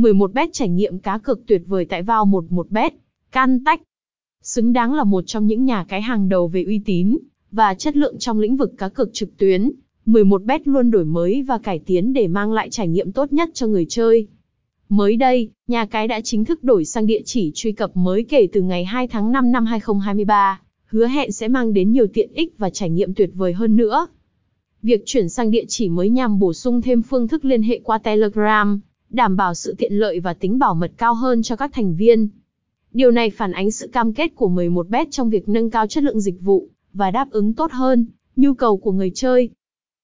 11bet trải nghiệm cá cược tuyệt vời tại vào 11bet. Can tách. Xứng đáng là một trong những nhà cái hàng đầu về uy tín và chất lượng trong lĩnh vực cá cược trực tuyến. 11bet luôn đổi mới và cải tiến để mang lại trải nghiệm tốt nhất cho người chơi. Mới đây, nhà cái đã chính thức đổi sang địa chỉ truy cập mới kể từ ngày 2 tháng 5 năm 2023, hứa hẹn sẽ mang đến nhiều tiện ích và trải nghiệm tuyệt vời hơn nữa. Việc chuyển sang địa chỉ mới nhằm bổ sung thêm phương thức liên hệ qua Telegram, đảm bảo sự tiện lợi và tính bảo mật cao hơn cho các thành viên. Điều này phản ánh sự cam kết của 11bet trong việc nâng cao chất lượng dịch vụ và đáp ứng tốt hơn nhu cầu của người chơi.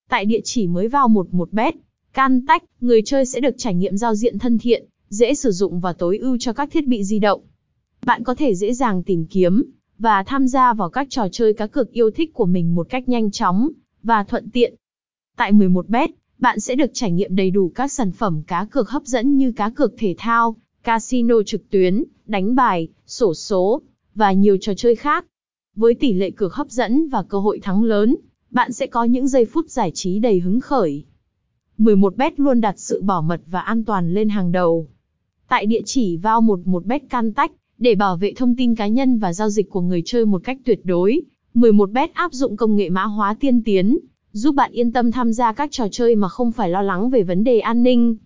Tại địa chỉ mới vào 11bet, can tách, người chơi sẽ được trải nghiệm giao diện thân thiện, dễ sử dụng và tối ưu cho các thiết bị di động. Bạn có thể dễ dàng tìm kiếm và tham gia vào các trò chơi cá cược yêu thích của mình một cách nhanh chóng và thuận tiện. Tại 11bet, bạn sẽ được trải nghiệm đầy đủ các sản phẩm cá cược hấp dẫn như cá cược thể thao, casino trực tuyến, đánh bài, sổ số và nhiều trò chơi khác. Với tỷ lệ cược hấp dẫn và cơ hội thắng lớn, bạn sẽ có những giây phút giải trí đầy hứng khởi. 11bet luôn đặt sự bảo mật và an toàn lên hàng đầu. Tại địa chỉ vào 11bet can tách, để bảo vệ thông tin cá nhân và giao dịch của người chơi một cách tuyệt đối, 11bet áp dụng công nghệ mã hóa tiên tiến, giúp bạn yên tâm tham gia các trò chơi mà không phải lo lắng về vấn đề an ninh.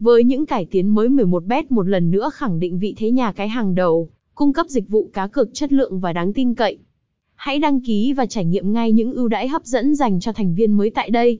Với những cải tiến mới 11bet một lần nữa khẳng định vị thế nhà cái hàng đầu, cung cấp dịch vụ cá cược chất lượng và đáng tin cậy. Hãy đăng ký và trải nghiệm ngay những ưu đãi hấp dẫn dành cho thành viên mới tại đây.